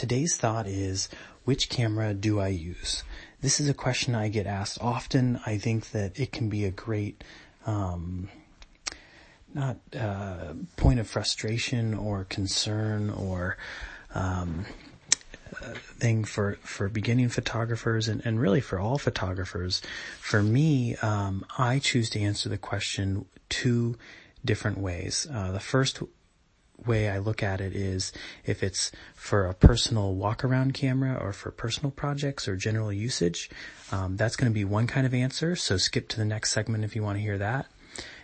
today's thought is, which camera do I use? This is a question I get asked often. I think that it can be a great, um, not uh, point of frustration or concern or um, thing for for beginning photographers and, and really for all photographers. For me, um, I choose to answer the question two different ways. Uh, the first way I look at it is if it's for a personal walk around camera or for personal projects or general usage, um, that's going to be one kind of answer. So skip to the next segment if you want to hear that.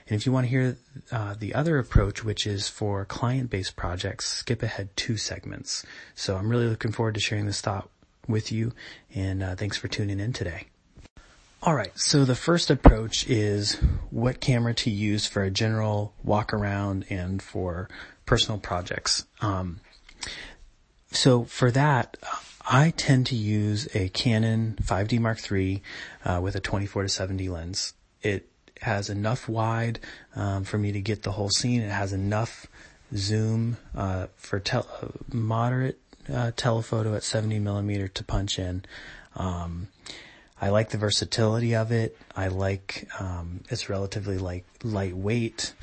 And if you want to hear uh, the other approach, which is for client-based projects, skip ahead two segments. So I'm really looking forward to sharing this thought with you, and uh, thanks for tuning in today. All right, so the first approach is what camera to use for a general walk around and for personal projects. Um, so for that, I tend to use a Canon 5D Mark III uh, with a 24 to 70 lens. It has enough wide um, for me to get the whole scene. It has enough zoom uh, for tel- moderate uh, telephoto at 70 millimeter to punch in. Um, I like the versatility of it. I like um, it's relatively like lightweight.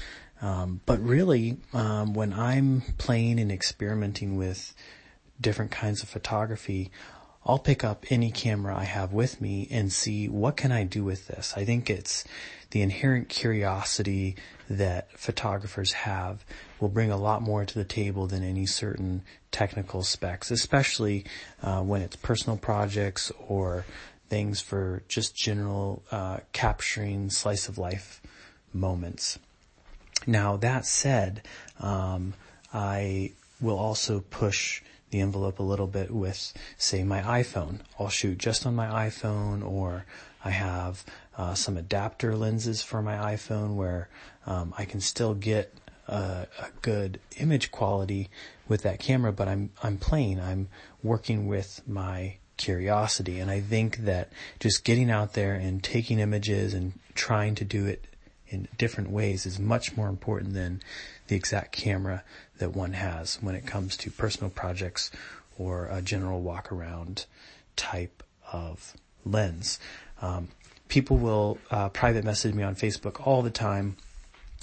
Um, but really, um, when I'm playing and experimenting with different kinds of photography, I'll pick up any camera I have with me and see what can I do with this. I think it's the inherent curiosity that photographers have will bring a lot more to the table than any certain technical specs, especially uh, when it's personal projects or things for just general uh, capturing slice of life moments. Now that said, um, I will also push the envelope a little bit with, say, my iPhone. I'll shoot just on my iPhone or I have uh, some adapter lenses for my iPhone where um, I can still get a, a, good image quality with that camera, but I'm I'm playing. I'm working with my curiosity, and I think that just getting out there and taking images and trying to do it in different ways is much more important than the exact camera that one has when it comes to personal projects or a general walk around type of lens. Um, people will uh, private message me on Facebook all the time.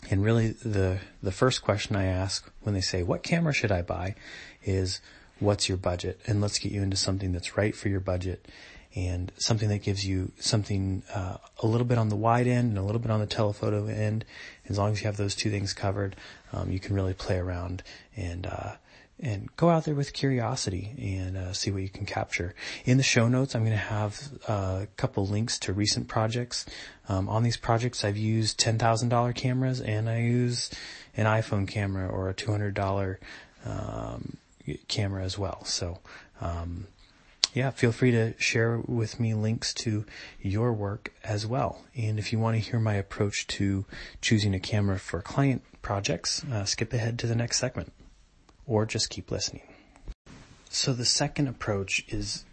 And really the, the first question I ask when they say, what camera should I buy is what's your budget? And let's get you into something that's right for your budget and something that gives you something uh, a little bit on the wide end and a little bit on the telephoto end. As long as you have those two things covered, um, you can really play around and uh, and go out there with curiosity and uh, see what you can capture. In the show notes, I'm going to have uh, a couple links to recent projects. Um, on these projects, I've used $10,000 cameras and I use an iPhone camera or a $200 um, camera as well. So, um, yeah, feel free to share with me links to your work as well. And if you want to hear my approach to choosing a camera for client projects, uh, skip ahead to the next segment or just keep listening. So the second approach is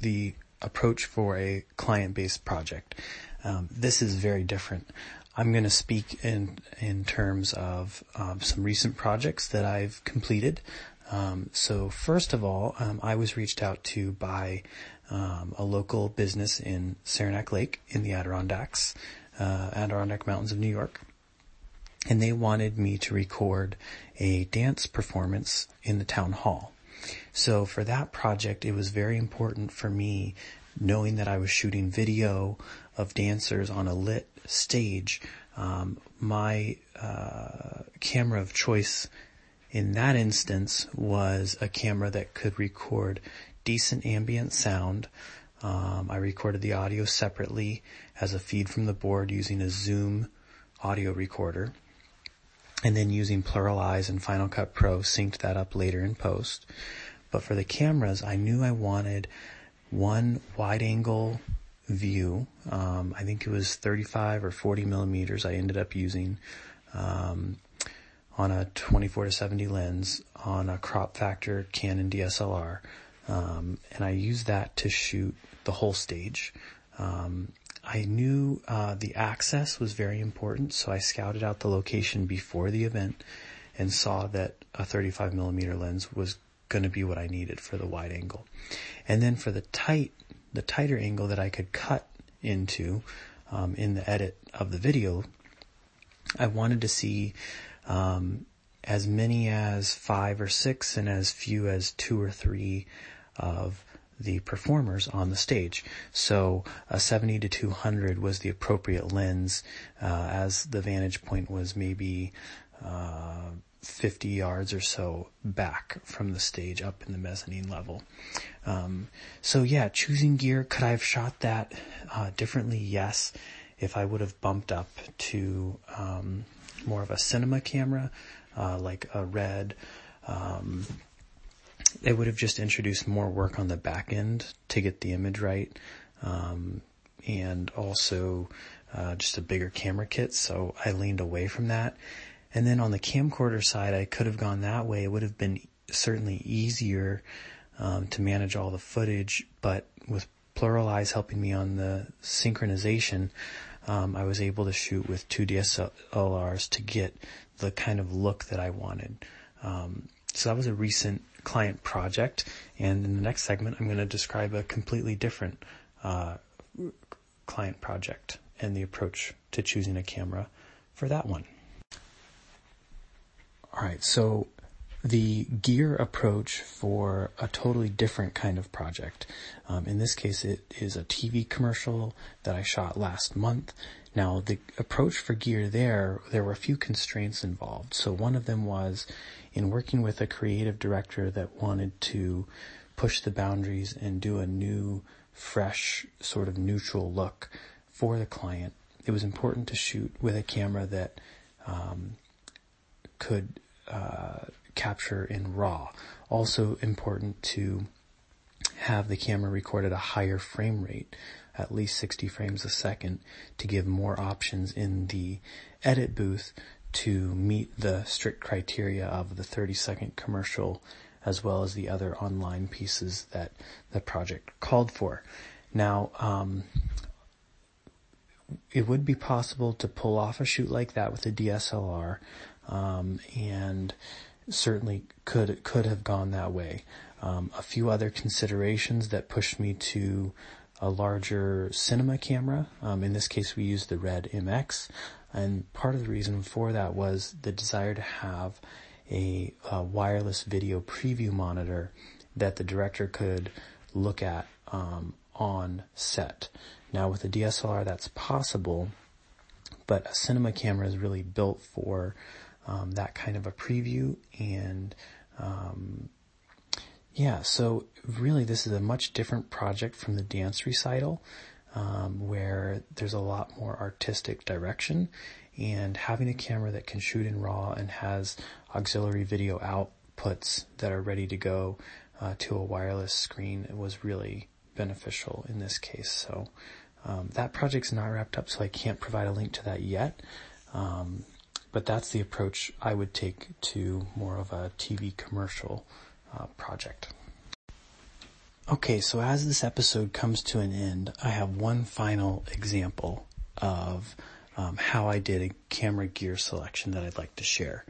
the approach for a client-based project. Um, this is very different. I'm going to speak in in terms of um, some recent projects that I've completed. Um, so first of all, um, I was reached out to by um, a local business in Saranac Lake in the Adirondacks, uh, Adirondack Mountains of New York, and they wanted me to record a dance performance in the town hall. So for that project, it was very important for me knowing that I was shooting video of dancers on a lit stage. Um, my uh, camera of choice in that instance was a camera that could record decent ambient sound. Um, I recorded the audio separately as a feed from the board using a Zoom audio recorder and then using PluralEyes and Final Cut Pro synced that up later in post. But for the cameras, I knew I wanted one wide angle view. Um, I think it was 35 or 40 millimeters I ended up using, um, on a 24 to 70 lens on a crop factor Canon DSLR. Um, and I used that to shoot the whole stage. Um, I knew uh, the access was very important, so I scouted out the location before the event and saw that a 35 millimeter lens was going to be what I needed for the wide angle. And then for the tight, the tighter angle that I could cut into um, in the edit of the video, I wanted to see um, as many as five or six and as few as two or three of the performers on the stage. So a 70 to 200 was the appropriate lens, uh, as the vantage point was maybe uh, 50 yards or so back from the stage up in the mezzanine level. Um, so yeah, choosing gear, could I have shot that uh, differently? Yes. If I would have bumped up to um, more of a cinema camera, uh, like a red, um, it would have just introduced more work on the back end to get the image right, um, and also uh, just a bigger camera kit. So I leaned away from that. And then on the camcorder side, I could have gone that way. It would have been certainly easier um, to manage all the footage, but with PluralEyes helping me on the synchronization, um, I was able to shoot with two DSLRs to get the kind of look that I wanted. Um, so that was a recent client project, and in the next segment, I'm going to describe a completely different uh, client project and the approach to choosing a camera for that one. All right, so the gear approach for a totally different kind of project. Um, in this case, it is a TV commercial that I shot last month. Now, the approach for gear there, there were a few constraints involved. So one of them was in working with a creative director that wanted to push the boundaries and do a new, fresh, sort of neutral look for the client. It was important to shoot with a camera that um, could uh, capture in RAW. Also important to have the camera record at a higher frame rate, at least 60 frames a second, to give more options in the edit booth to meet the strict criteria of the 30 second commercial as well as the other online pieces that the project called for. Now, um, it would be possible to pull off a shoot like that with a DSLR, um, and certainly could could have gone that way. Um, a few other considerations that pushed me to a larger cinema camera. Um, in this case, we used the Red MX, and part of the reason for that was the desire to have a, a wireless video preview monitor that the director could look at um, on set. Now, with a DSLR, that's possible, but a cinema camera is really built for um, that kind of a preview and um, yeah, so really this is a much different project from the dance recital um, where there's a lot more artistic direction and having a camera that can shoot in RAW and has auxiliary video outputs that are ready to go uh, to a wireless screen was really beneficial in this case. So um, that project's not wrapped up, so I can't provide a link to that yet. Um, but that's the approach I would take to more of a TV commercial uh, project. Okay, so as this episode comes to an end, I have one final example of um, how I did a camera gear selection that I'd like to share.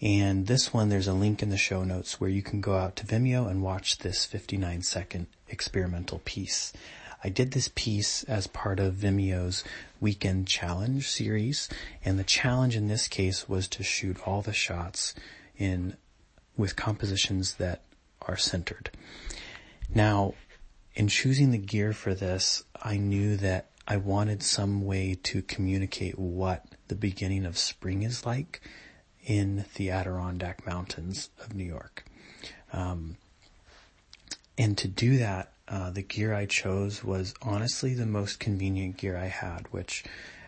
And this one, there's a link in the show notes where you can go out to Vimeo and watch this 59 second experimental piece. I did this piece as part of Vimeo's weekend challenge series, and the challenge in this case was to shoot all the shots in with compositions that are centered. Now, in choosing the gear for this, I knew that I wanted some way to communicate what the beginning of spring is like in the Adirondack Mountains of New York. Um, and to do that, uh, the gear I chose was honestly the most convenient gear I had, which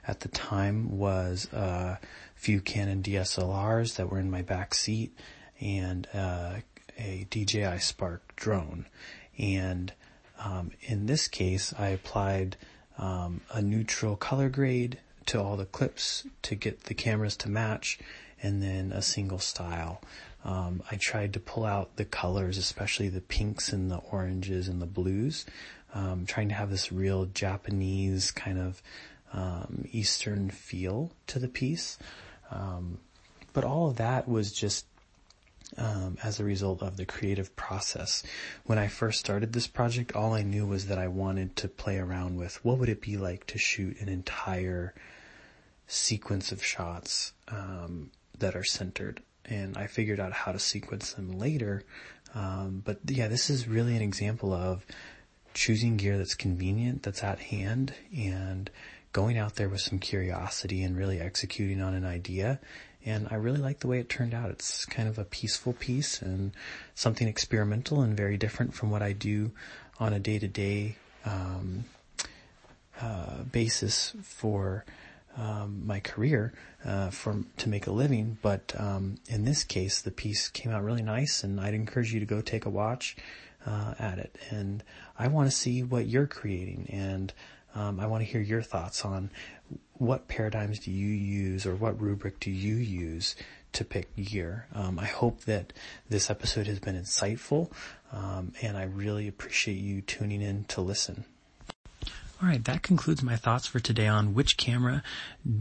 at the time was a few Canon DSLRs that were in my back seat and uh, a DJI Spark drone. And um, in this case, I applied um, a neutral color grade to all the clips to get the cameras to match, and then a single style. Um, I tried to pull out the colors, especially the pinks and the oranges and the blues, um, trying to have this real Japanese kind of um, Eastern feel to the piece. Um, but all of that was just um, as a result of the creative process. When I first started this project, all I knew was that I wanted to play around with what would it be like to shoot an entire sequence of shots um, that are centered, and I figured out how to sequence them later. Um, but yeah, this is really an example of choosing gear that's convenient, that's at hand, and going out there with some curiosity and really executing on an idea and I really like the way it turned out. It's kind of a peaceful piece and something experimental and very different from what I do on a day-to-day um, uh, basis for um, my career uh, for to make a living. But um, in this case, the piece came out really nice, and I'd encourage you to go take a watch uh, at it. And I want to see what you're creating, and um, I want to hear your thoughts on what paradigms do you use or what rubric do you use to pick gear? Um, I hope that this episode has been insightful, um, and I really appreciate you tuning in to listen. All right, that concludes my thoughts for today on which camera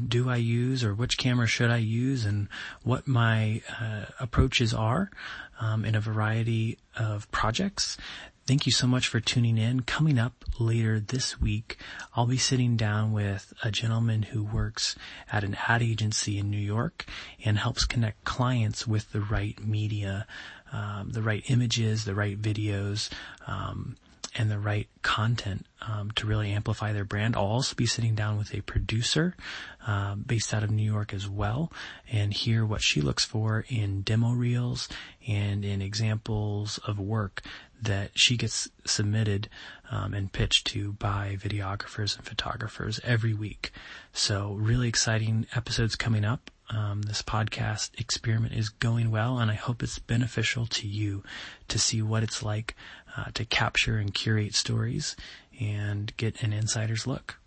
do I use or which camera should I use and what my uh, approaches are um, in a variety of projects. Thank you so much for tuning in. Coming up later this week, I'll be sitting down with a gentleman who works at an ad agency in New York and helps connect clients with the right media, um, the right images, the right videos, um, and the right content um, to really amplify their brand. I'll also be sitting down with a producer uh, based out of New York as well and hear what she looks for in demo reels and in examples of work that she gets submitted um, and pitched to by videographers and photographers every week. So really exciting episodes coming up. Um, this podcast experiment is going well and I hope it's beneficial to you to see what it's like uh, to capture and curate stories and get an insider's look.